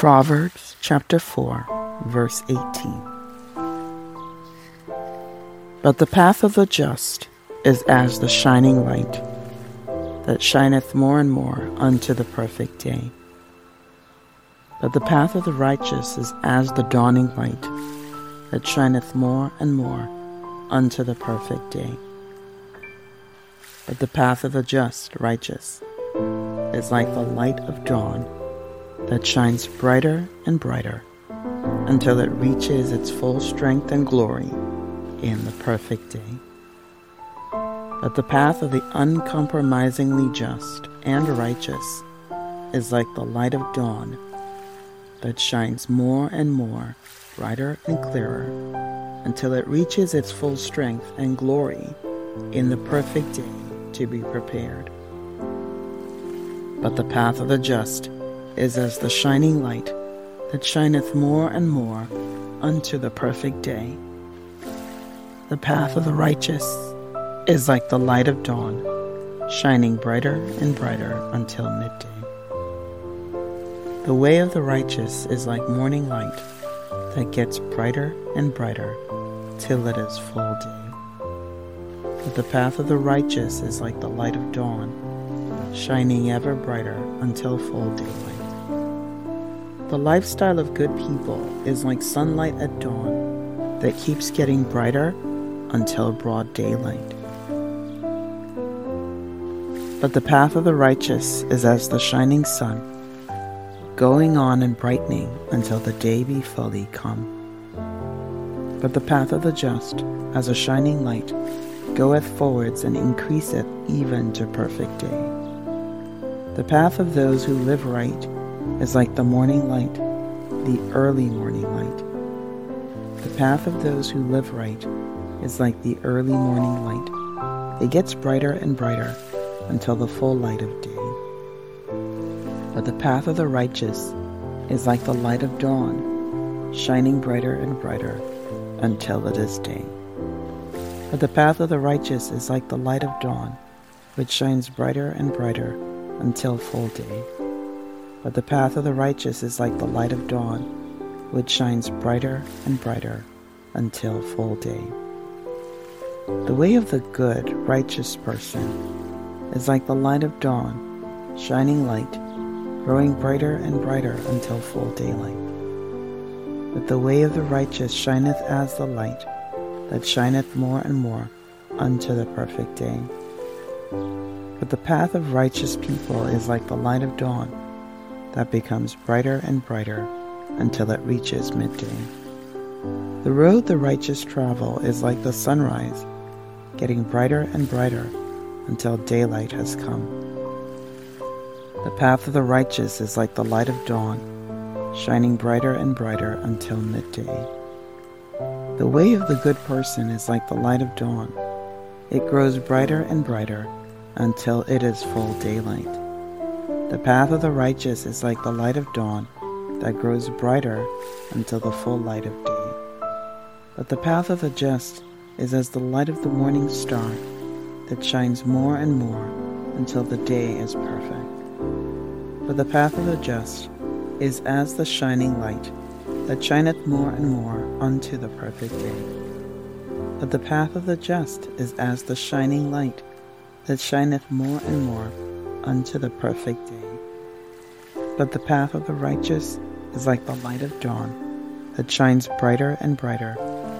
Proverbs chapter 4, verse 18. But the path of the just is as the shining light that shineth more and more unto the perfect day. But the path of the righteous is as the dawning light that shineth more and more unto the perfect day. But the path of the just, righteous, is like the light of dawn that shines brighter and brighter until it reaches its full strength and glory in the perfect day. But the path of the uncompromisingly just and righteous is like the light of dawn that shines more and more, brighter and clearer, until it reaches its full strength and glory in the perfect day to be prepared. But the path of the just is as the shining light that shineth more and more unto the perfect day. The path of the righteous is like the light of dawn, shining brighter and brighter until midday. The way of the righteous is like morning light that gets brighter and brighter till it is full day. But the path of the righteous is like the light of dawn, shining ever brighter until full daylight. The lifestyle of good people is like sunlight at dawn that keeps getting brighter until broad daylight. But the path of the righteous is as the shining sun, going on and brightening until the day be fully come. But the path of the just, as a shining light, goeth forwards and increaseth even to perfect day. The path of those who live right is like the morning light, the early morning light. The path of those who live right is like the early morning light. It gets brighter and brighter until the full light of day. But the path of the righteous is like the light of dawn, shining brighter and brighter until it is day. But the path of the righteous is like the light of dawn, which shines brighter and brighter until full day. But the path of the righteous is like the light of dawn, which shines brighter and brighter until full day. The way of the good, righteous person is like the light of dawn, shining light, growing brighter and brighter until full daylight. But the way of the righteous shineth as the light that shineth more and more unto the perfect day. But the path of righteous people is like the light of dawn that becomes brighter and brighter until it reaches midday. The road the righteous travel is like the sunrise, getting brighter and brighter until daylight has come. The path of the righteous is like the light of dawn, shining brighter and brighter until midday. The way of the good person is like the light of dawn. It grows brighter and brighter until it is full daylight. The path of the righteous is like the light of dawn that grows brighter until the full light of day. But the path of the just is as the light of the morning star that shines more and more until the day is perfect. For the path of the just is as the shining light that shineth more and more unto the perfect day. But the path of the just is as the shining light that shineth more and more unto the perfect day. But the path of the righteous is like the light of dawn that shines brighter and brighter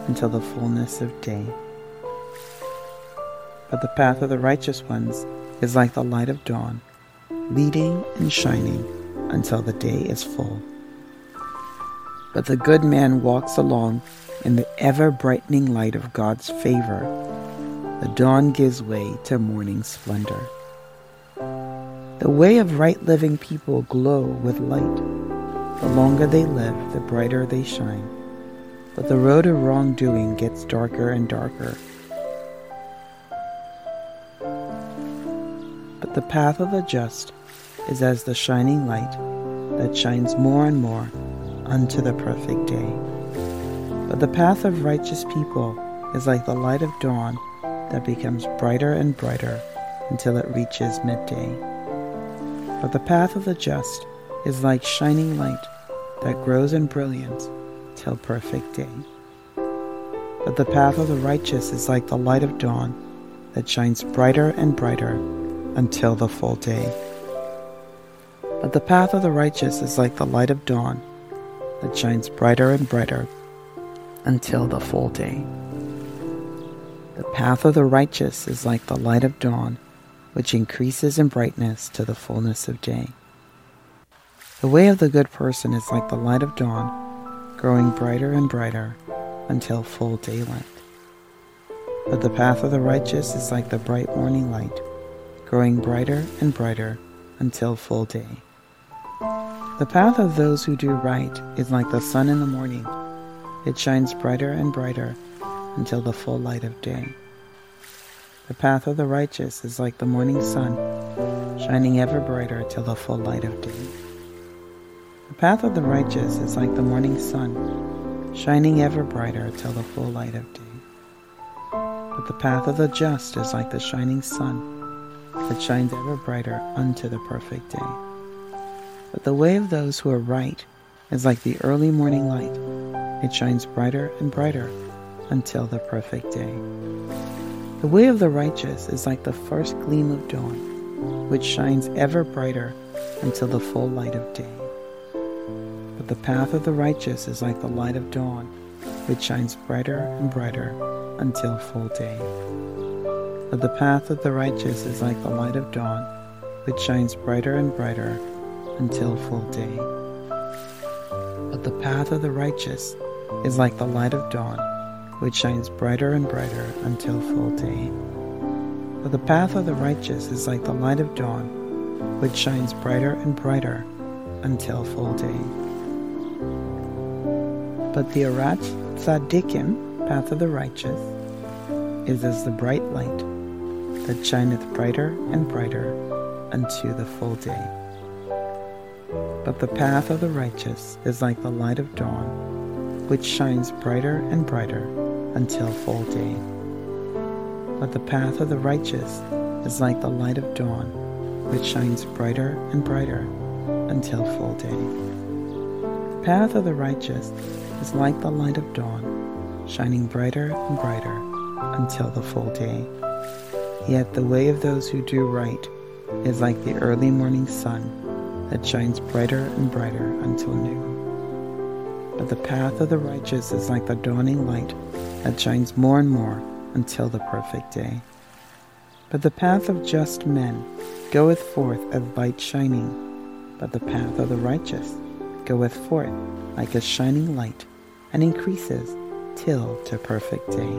until the fullness of day. But the path of the righteous ones is like the light of dawn, leading and shining until the day is full. But the good man walks along in the ever brightening light of God's favor. The dawn gives way to morning splendor. The way of right living people glow with light. The longer they live, the brighter they shine. But the road of wrongdoing gets darker and darker. But the path of the just is as the shining light that shines more and more unto the perfect day. But the path of righteous people is like the light of dawn that becomes brighter and brighter until it reaches midday. But the path of the just is like shining light that grows in brilliance till perfect day. But the path of the righteous is like the light of dawn that shines brighter and brighter until the full day. But the path of the righteous is like the light of dawn that shines brighter and brighter until the full day. The path of the righteous is like the light of dawn, which increases in brightness to the fullness of day. The way of the good person is like the light of dawn, growing brighter and brighter until full daylight. But the path of the righteous is like the bright morning light, growing brighter and brighter until full day. The path of those who do right is like the sun in the morning. It shines brighter and brighter until the full light of day. The path of the righteous is like the morning sun, shining ever brighter till the full light of day. The path of the righteous is like the morning sun, shining ever brighter till the full light of day. But the path of the just is like the shining sun, that shines ever brighter unto the perfect day. But the way of those who are right is like the early morning light. It shines brighter and brighter until the perfect day. The way of the righteous is like the first gleam of dawn, which shines ever brighter until the full light of day. But the path of the righteous is like the light of dawn, which shines brighter and brighter until full day. But the path of the righteous is like the light of dawn, which shines brighter and brighter until full day. But the path of the righteous is like the light of dawn, which shines brighter and brighter until full day. But the path of the righteous is like the light of dawn, which shines brighter and brighter until full day. But the Arat Tzadikim, path of the righteous, is as the bright light that shineth brighter and brighter unto the full day. But the path of the righteous is like the light of dawn, which shines brighter and brighter until full day. But the path of the righteous is like the light of dawn, which shines brighter and brighter until full day. The path of the righteous is like the light of dawn, shining brighter and brighter until the full day. Yet the way of those who do right is like the early morning sun that shines brighter and brighter until noon. But the path of the righteous is like the dawning light that shines more and more until the perfect day. But the path of just men goeth forth as light shining, but the path of the righteous goeth forth like a shining light, and increases till to perfect day.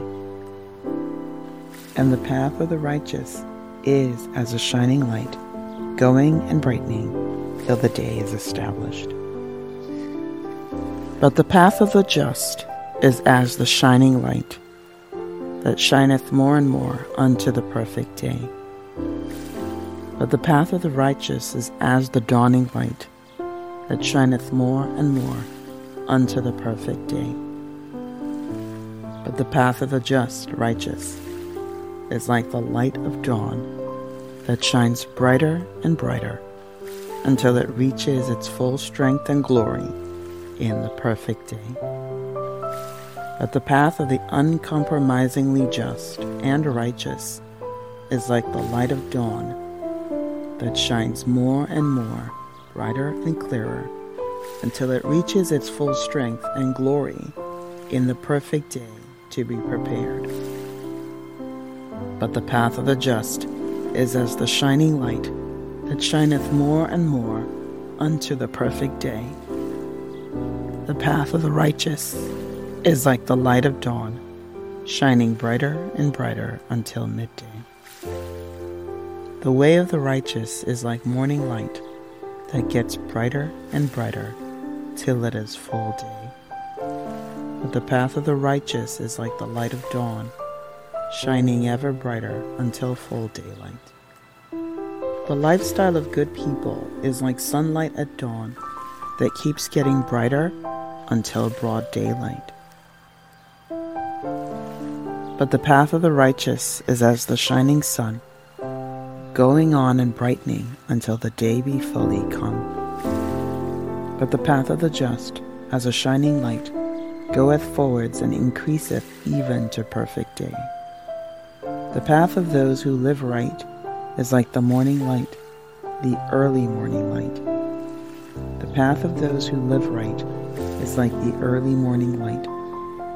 And the path of the righteous is as a shining light, going and brightening till the day is established. But the path of the just is as the shining light that shineth more and more unto the perfect day. But the path of the righteous is as the dawning light that shineth more and more unto the perfect day. But the path of the just, righteous, is like the light of dawn that shines brighter and brighter until it reaches its full strength and glory in the perfect day. But the path of the uncompromisingly just and righteous is like the light of dawn that shines more and more, brighter and clearer, until it reaches its full strength and glory in the perfect day to be prepared. But the path of the just is as the shining light that shineth more and more unto the perfect day. The path of the righteous is like the light of dawn, shining brighter and brighter until midday. The way of the righteous is like morning light that gets brighter and brighter till it is full day. But the path of the righteous is like the light of dawn, shining ever brighter until full daylight. The lifestyle of good people is like sunlight at dawn that keeps getting brighter until broad daylight. But the path of the righteous is as the shining sun, going on and brightening until the day be fully come. But the path of the just, as a shining light, goeth forwards and increaseth even to perfect day. The path of those who live right is like the morning light, the early morning light. The path of those who live right is like the early morning light.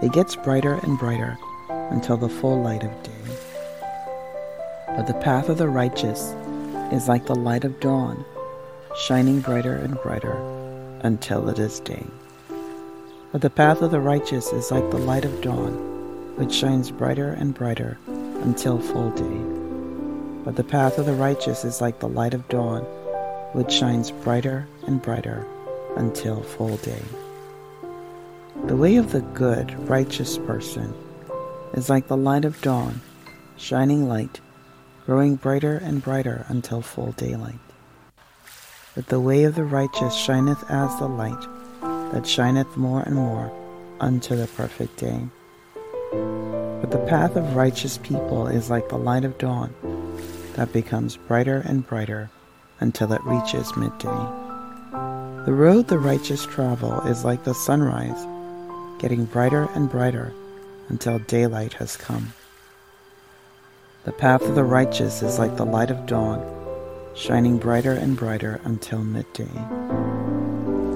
It gets brighter and brighter until the full light of day. But the path of the righteous is like the light of dawn, shining brighter and brighter until it is day. But the path of the righteous is like the light of dawn, which shines brighter and brighter until full day. But the path of the righteous is like the light of dawn, which shines brighter and brighter until full day. The way of the good, righteous person is like the light of dawn, shining light, growing brighter and brighter until full daylight. But the way of the righteous shineth as the light that shineth more and more unto the perfect day. But the path of righteous people is like the light of dawn that becomes brighter and brighter until it reaches midday. The road the righteous travel is like the sunrise, getting brighter and brighter until daylight has come. The path of the righteous is like the light of dawn, shining brighter and brighter until midday.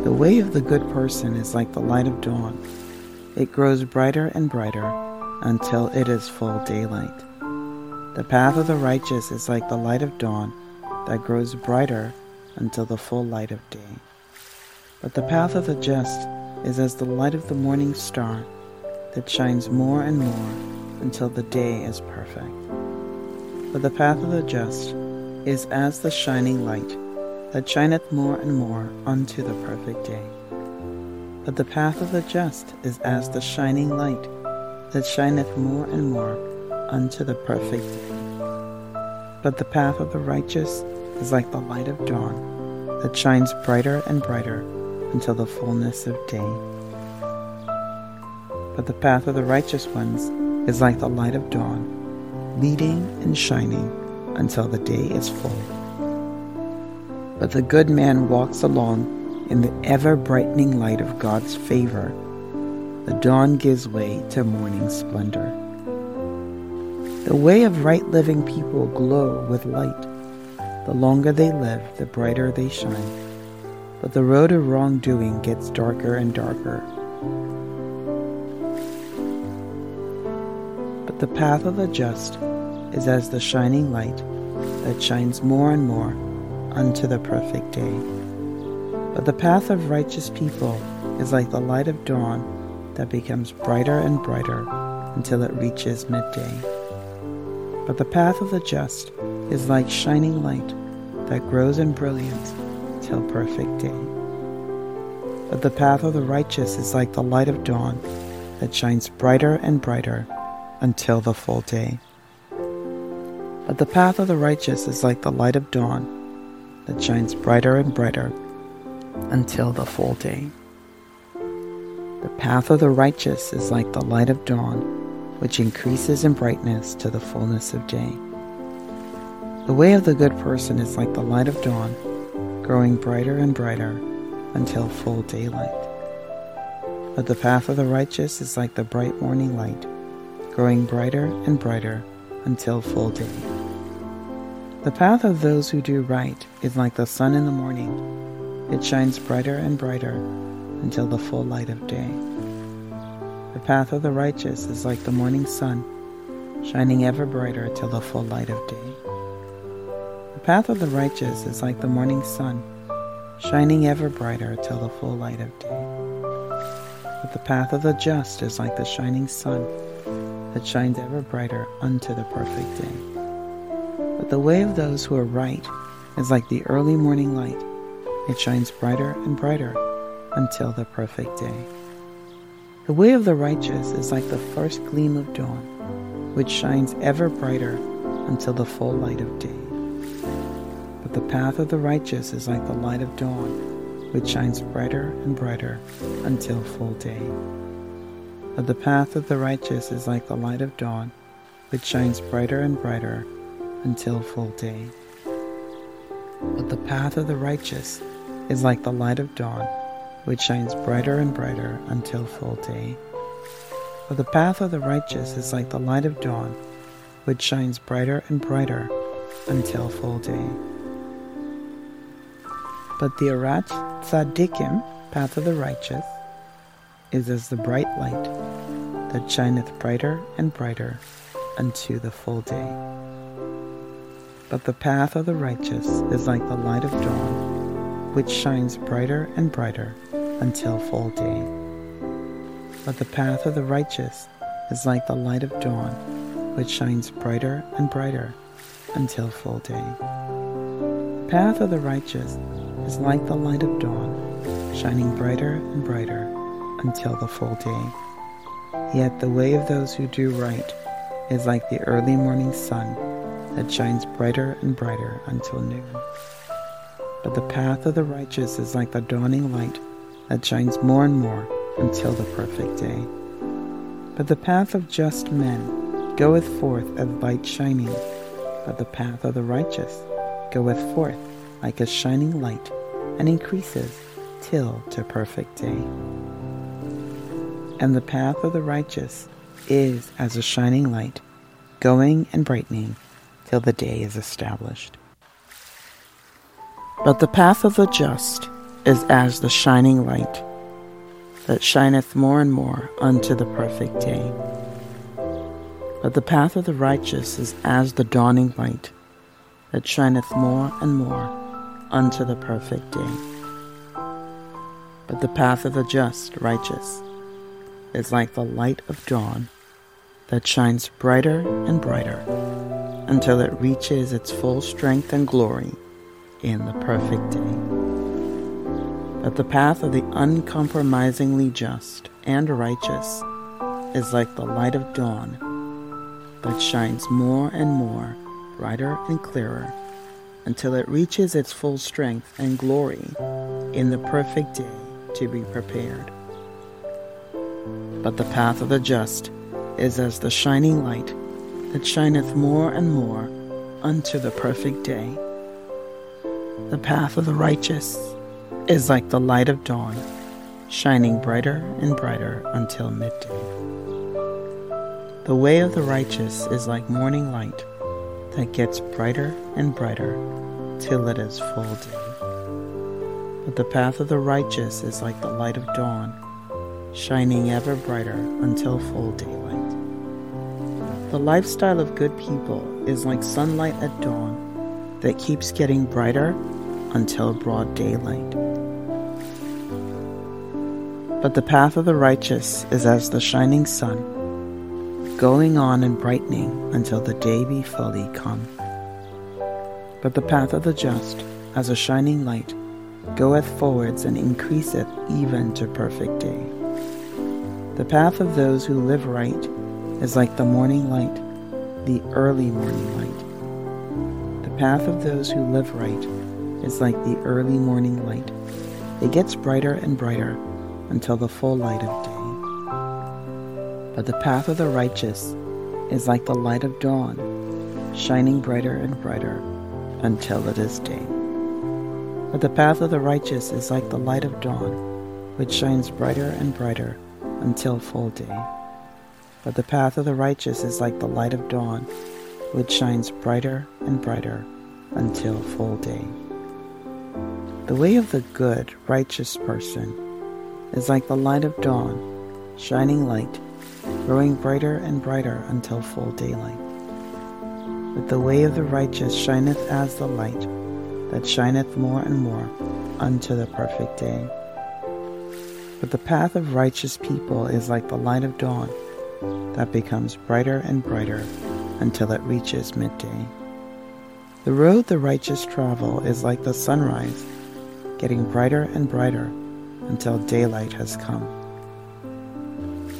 The way of the good person is like the light of dawn. It grows brighter and brighter until it is full daylight. The path of the righteous is like the light of dawn that grows brighter until the full light of day. But the path of the just is as the light of the morning star that shines more and more until the day is perfect. But the path of the just is as the shining light that shineth more and more unto the perfect day. But the path of the just is as the shining light that shineth more and more unto the perfect day. But the path of the righteous is like the light of dawn that shines brighter and brighter until the fullness of day. But the path of the righteous ones is like the light of dawn, leading and shining until the day is full. But the good man walks along in the ever brightening light of God's favor. The dawn gives way to morning splendor. The way of right living people glow with light. The longer they live, the brighter they shine. But the road of wrongdoing gets darker and darker. But the path of the just is as the shining light that shines more and more unto the perfect day. But the path of righteous people is like the light of dawn that becomes brighter and brighter until it reaches midday. But the path of the just is like shining light that grows in brilliance perfect day. But the path of the righteous is like the light of dawn that shines brighter and brighter until the full day. But the path of the righteous is like the light of dawn that shines brighter and brighter until the full day. The path of the righteous is like the light of dawn, which increases in brightness to the fullness of day. The way of the good person is like the light of dawn, growing brighter and brighter until full daylight. But the path of the righteous is like the bright morning light, growing brighter and brighter until full day. The path of those who do right is like the sun in the morning. It shines brighter and brighter until the full light of day. The path of the righteous is like the morning sun, shining ever brighter till the full light of day. The path of the righteous is like the morning sun, shining ever brighter till the full light of day. But the path of the just is like the shining sun that shines ever brighter unto the perfect day. But the way of those who are right is like the early morning light. It shines brighter and brighter until the perfect day. The way of the righteous is like the first gleam of dawn, which shines ever brighter until the full light of day. But the path of the righteous is like the light of dawn, which shines brighter and brighter until full day. But the path of the righteous is like the light of dawn, which shines brighter and brighter until full day. But the path of the righteous is like the light of dawn, which shines brighter and brighter until full day. For the path of the righteous is like the light of dawn, which shines brighter and brighter until full day. But the Arat Tzadikim, path of the righteous, is as the bright light that shineth brighter and brighter unto the full day. But the path of the righteous is like the light of dawn, which shines brighter and brighter until full day. But the path of the righteous is like the light of dawn, which shines brighter and brighter until full day. Path of the righteous is like the light of dawn, shining brighter and brighter until the full day. Yet the way of those who do right is like the early morning sun that shines brighter and brighter until noon. But the path of the righteous is like the dawning light that shines more and more until the perfect day. But the path of just men goeth forth as light shining, but the path of the righteous goeth forth like a shining light and increases till to perfect day. And the path of the righteous is as a shining light, going and brightening till the day is established. But the path of the just is as the shining light that shineth more and more unto the perfect day. But the path of the righteous is as the dawning light that shineth more and more unto the perfect day. But the path of the just, righteous, is like the light of dawn that shines brighter and brighter until it reaches its full strength and glory in the perfect day. But the path of the uncompromisingly just and righteous is like the light of dawn that shines more and more, brighter and clearer, until it reaches its full strength and glory in the perfect day to be prepared. But the path of the just is as the shining light that shineth more and more unto the perfect day. The path of the righteous is like the light of dawn, shining brighter and brighter until midday. The way of the righteous is like morning light that gets brighter and brighter till it is full day. But the path of the righteous is like the light of dawn shining ever brighter until full daylight. The lifestyle of good people is like sunlight at dawn that keeps getting brighter until broad daylight. But the path of the righteous is as the shining sun, going on and brightening until the day be fully come. But the path of the just, as a shining light, goeth forwards and increaseth even to perfect day. The path of those who live right is like the morning light, the early morning light. The path of those who live right is like the early morning light. It gets brighter and brighter until the full light of day. But the path of the righteous is like the light of dawn, shining brighter and brighter until it is day. But the path of the righteous is like the light of dawn, which shines brighter and brighter until full day. But the path of the righteous is like the light of dawn, which shines brighter and brighter until full day. The way of the good, righteous person is like the light of dawn, shining light, growing brighter and brighter until full daylight. But the way of the righteous shineth as the light that shineth more and more unto the perfect day. But the path of righteous people is like the light of dawn that becomes brighter and brighter until it reaches midday. The road the righteous travel is like the sunrise, getting brighter and brighter until daylight has come.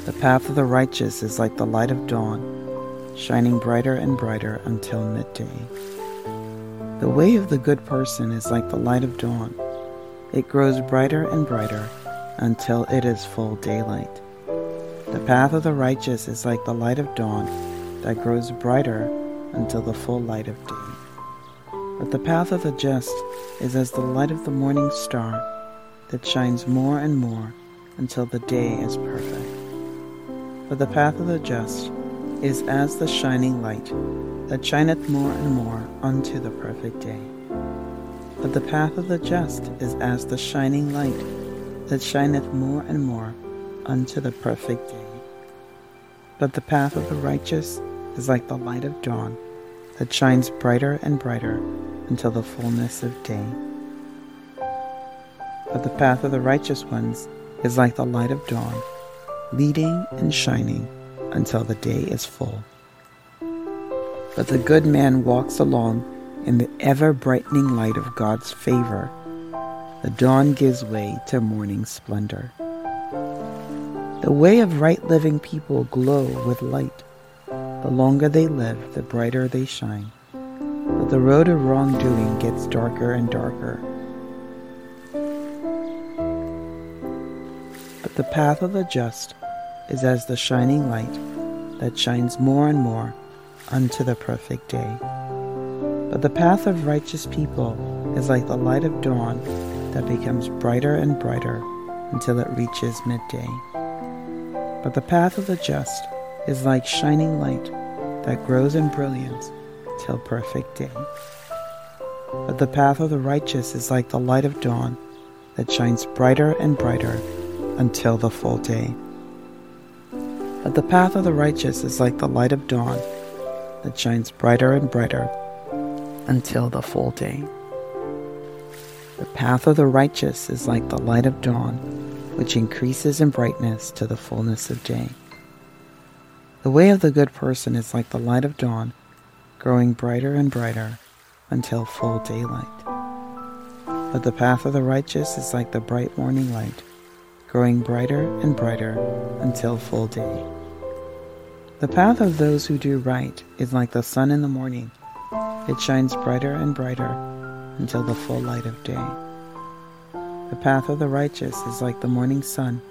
The path of the righteous is like the light of dawn, shining brighter and brighter until midday. The way of the good person is like the light of dawn. It grows brighter and brighter until it is full daylight. The path of the righteous is like the light of dawn that grows brighter until the full light of day. But the path of the just is as the light of the morning star that shines more and more until the day is perfect. For the path of the just is as the shining light that shineth more and more unto the perfect day. But the path of the just is as the shining light that shineth more and more unto the perfect day. But the path of the righteous is like the light of dawn that shines brighter and brighter until the fullness of day. But the path of the righteous ones is like the light of dawn, leading and shining until the day is full. But the good man walks along in the ever brightening light of God's favor. The dawn gives way to morning splendor. The way of right living people glow with light. The longer they live, the brighter they shine. But the road of wrongdoing gets darker and darker. But the path of the just is as the shining light that shines more and more unto the perfect day. But the path of righteous people is like the light of dawn that becomes brighter and brighter until it reaches midday. But the path of the just is like shining light that grows in brilliance till perfect day. But the path of the righteous is like the light of dawn that shines brighter and brighter until the full day. But the path of the righteous is like the light of dawn that shines brighter and brighter until the full day. The path of the righteous is like the light of dawn, which increases in brightness to the fullness of day. The way of the good person is like the light of dawn, growing brighter and brighter until full daylight. But the path of the righteous is like the bright morning light, growing brighter and brighter until full day. The path of those who do right is like the sun in the morning. It shines brighter and brighter until the full light of day. The path of the righteous is like the morning sun,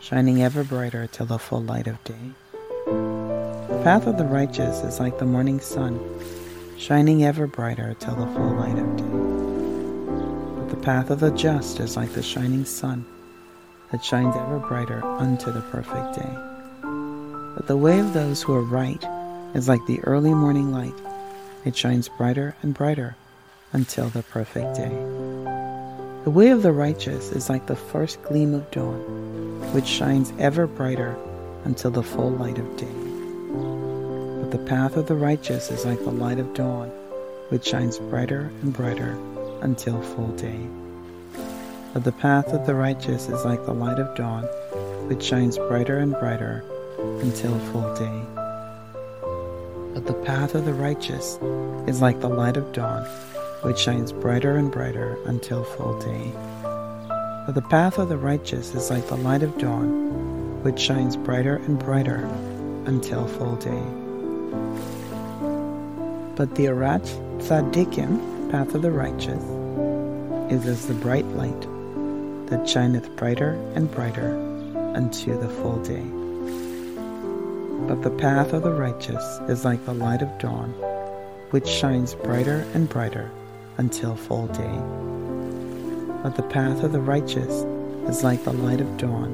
shining ever brighter till the full light of day. The path of the righteous is like the morning sun, shining ever brighter till the full light of day. But the path of the just is like the shining sun, that shines ever brighter unto the perfect day. But the way of those who are right is like the early morning light. It shines brighter and brighter until the perfect day. The way of the righteous is like the first gleam of dawn, which shines ever brighter until the full light of day. But the path of the righteous is like the light of dawn, which shines brighter and brighter until full day. But the path of the righteous is like the light of dawn, which shines brighter and brighter until full day. But the path of the righteous is like the light of dawn, which shines brighter and brighter until full day. But the path of the righteous is like the light of dawn, which shines brighter and brighter until full day. But the Arat Tzadikim, path of the righteous, is as the bright light that shineth brighter and brighter unto the full day. But the path of the righteous is like the light of dawn, which shines brighter and brighter until full day. But the path of the righteous is like the light of dawn,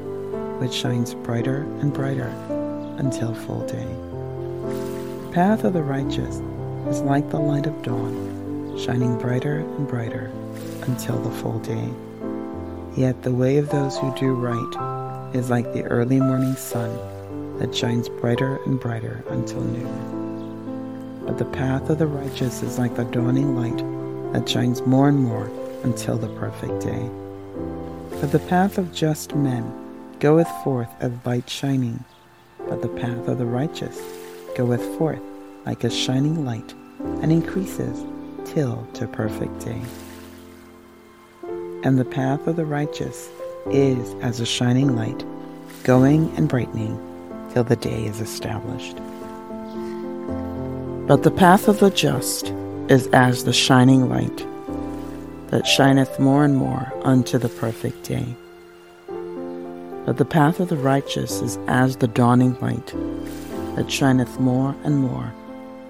which shines brighter and brighter until full day. The path of the righteous is like the light of dawn, shining brighter and brighter until the full day. Yet the way of those who do right is like the early morning sun that shines brighter and brighter until noon. But the path of the righteous is like the dawning light that shines more and more until the perfect day. But the path of just men goeth forth as light shining, but the path of the righteous goeth forth like a shining light, and increases till to perfect day. And the path of the righteous is as a shining light, going and brightening till the day is established. But the path of the just is as the shining light that shineth more and more unto the perfect day. But the path of the righteous is as the dawning light that shineth more and more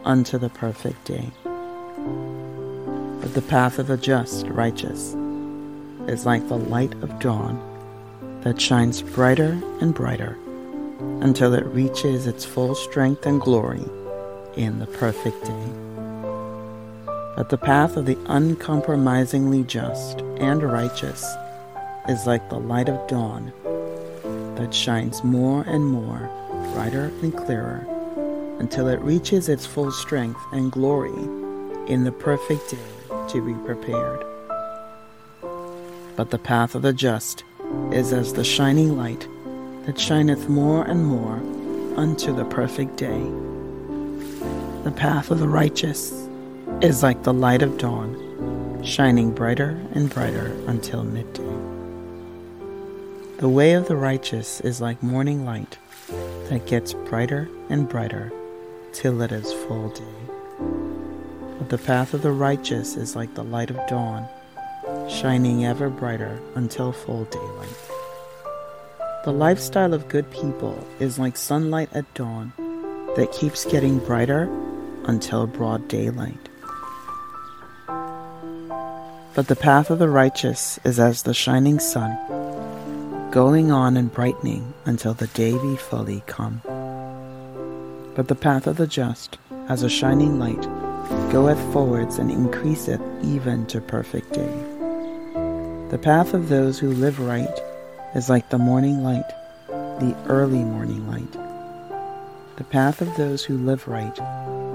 unto the perfect day. But the path of the just, righteous, is like the light of dawn that shines brighter and brighter until it reaches its full strength and glory in the perfect day. But the path of the uncompromisingly just and righteous is like the light of dawn that shines more and more, brighter and clearer, until it reaches its full strength and glory in the perfect day to be prepared. But the path of the just is as the shining light that shineth more and more unto the perfect day. The path of the righteous is like the light of dawn, shining brighter and brighter until midday. The way of the righteous is like morning light that gets brighter and brighter till it is full day. But the path of the righteous is like the light of dawn, shining ever brighter until full daylight. The lifestyle of good people is like sunlight at dawn that keeps getting brighter until broad daylight. But the path of the righteous is as the shining sun going on and brightening until the day be fully come. But the path of the just, as a shining light, goeth forwards and increaseth even to perfect day. The path of those who live right is like the morning light, the early morning light. The path of those who live right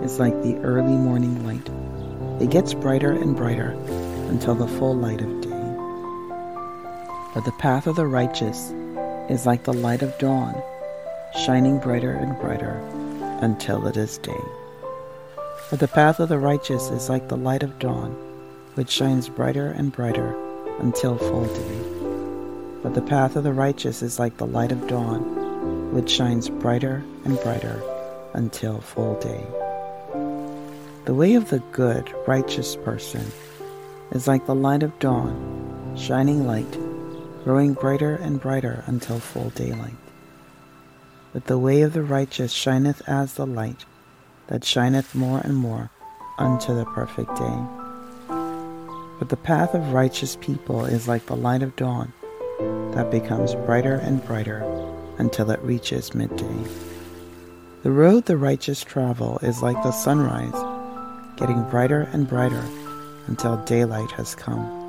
is like the early morning light. It gets brighter and brighter until the full light of day. But the path of the righteous is like the light of dawn, shining brighter and brighter until it is day. But the path of the righteous is like the light of dawn, which shines brighter and brighter until full day. But the path of the righteous is like the light of dawn, which shines brighter and brighter until full day. The way of the good, righteous person is like the light of dawn, shining light growing brighter and brighter until full daylight. But the way of the righteous shineth as the light that shineth more and more unto the perfect day. But the path of righteous people is like the light of dawn that becomes brighter and brighter until it reaches midday. The road the righteous travel is like the sunrise, getting brighter and brighter until daylight has come.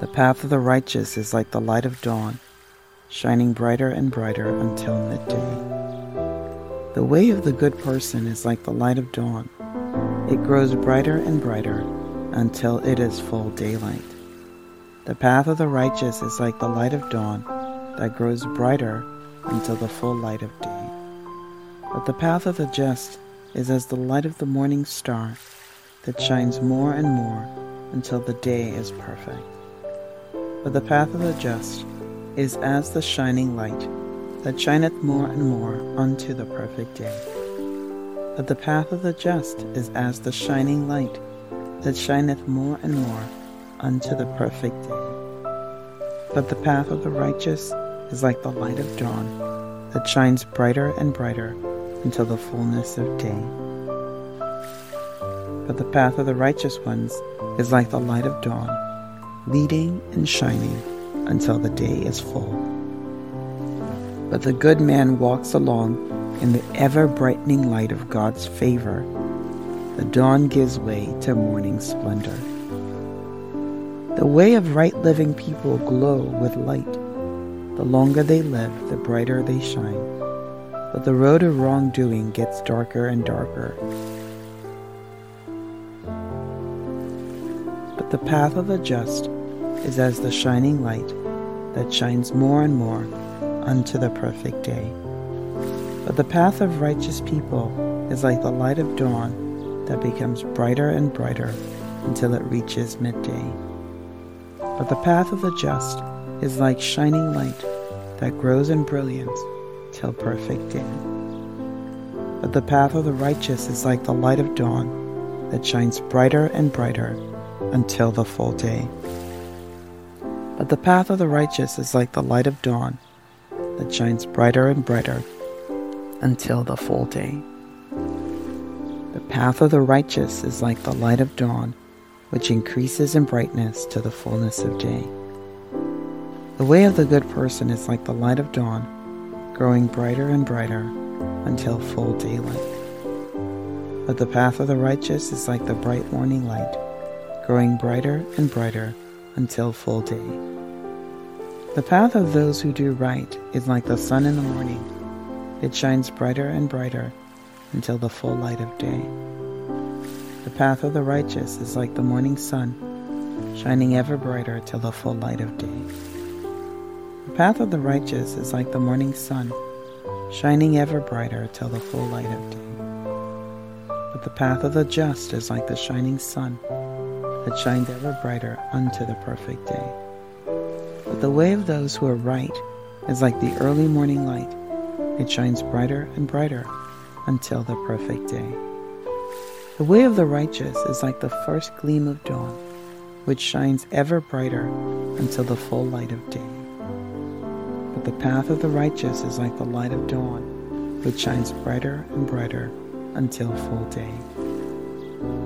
The path of the righteous is like the light of dawn, shining brighter and brighter until midday. The way of the good person is like the light of dawn. It grows brighter and brighter until it is full daylight. The path of the righteous is like the light of dawn that grows brighter until the full light of day. But the path of the just is as the light of the morning star that shines more and more until the day is perfect. But the path of the just is as the shining light that shineth more and more unto the perfect day. But the path of the just is as the shining light that shineth more and more unto the perfect day. But the path of the righteous is like the light of dawn that shines brighter and brighter until the fullness of day. But the path of the righteous ones is like the light of dawn leading and shining until the day is full. But the good man walks along in the ever brightening light of God's favor. The dawn gives way to morning splendor. The way of right living people glow with light. The longer they live, the brighter they shine. But the road of wrongdoing gets darker and darker. But the path of the just is as the shining light that shines more and more unto the perfect day. But the path of righteous people is like the light of dawn that becomes brighter and brighter until it reaches midday. But the path of the just is like shining light that grows in brilliance till perfect day. But the path of the righteous is like the light of dawn that shines brighter and brighter until the full day. But the path of the righteous is like the light of dawn that shines brighter and brighter until the full day. The path of the righteous is like the light of dawn which increases in brightness to the fullness of day. The way of the good person is like the light of dawn, growing brighter and brighter until full daylight. But the path of the righteous is like the bright morning light, growing brighter and brighter until full day. The path of those who do right is like the sun in the morning. It shines brighter and brighter until the full light of day. The path of the righteous is like the morning sun, shining ever brighter till the full light of day. The path of the righteous is like the morning sun, shining ever brighter till the full light of day. But the path of the just is like the shining sun, that shines ever brighter unto the perfect day. But the way of those who are right is like the early morning light. It shines brighter and brighter until the perfect day. The way of the righteous is like the first gleam of dawn, which shines ever brighter until the full light of day. But the path of the righteous is like the light of dawn, which shines brighter and brighter until full day.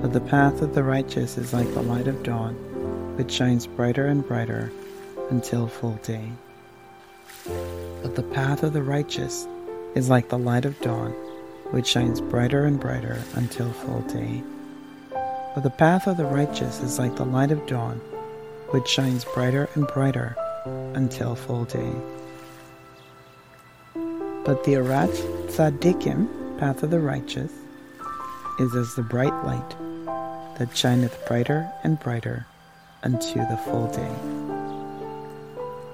But the path of the righteous is like the light of dawn, which shines brighter and brighter until full day. But the path of the righteous is like the light of dawn, which shines brighter and brighter until full day. But the path of the righteous is like the light of dawn, which shines brighter and brighter until full day. But the Orach Tzaddikim, path of the righteous, is as the bright light that shineth brighter and brighter unto the full day.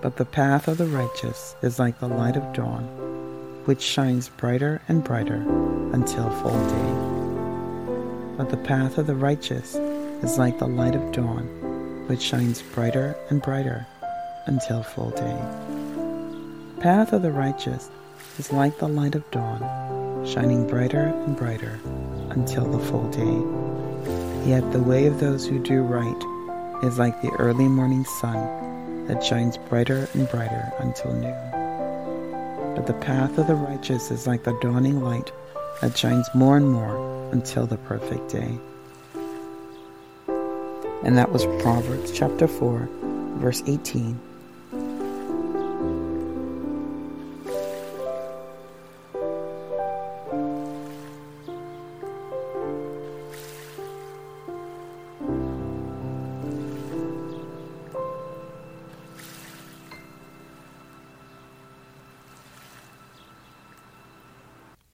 But the path of the righteous is like the light of dawn, which shines brighter and brighter until full day. But the path of the righteous is like the light of dawn, which shines brighter and brighter until full day. Path of the righteous is like the light of dawn, shining brighter and brighter until the full day. Yet the way of those who do right is like the early morning sun that shines brighter and brighter until noon. But the path of the righteous is like the dawning light that shines more and more until the perfect day. And that was Proverbs chapter 4, verse 18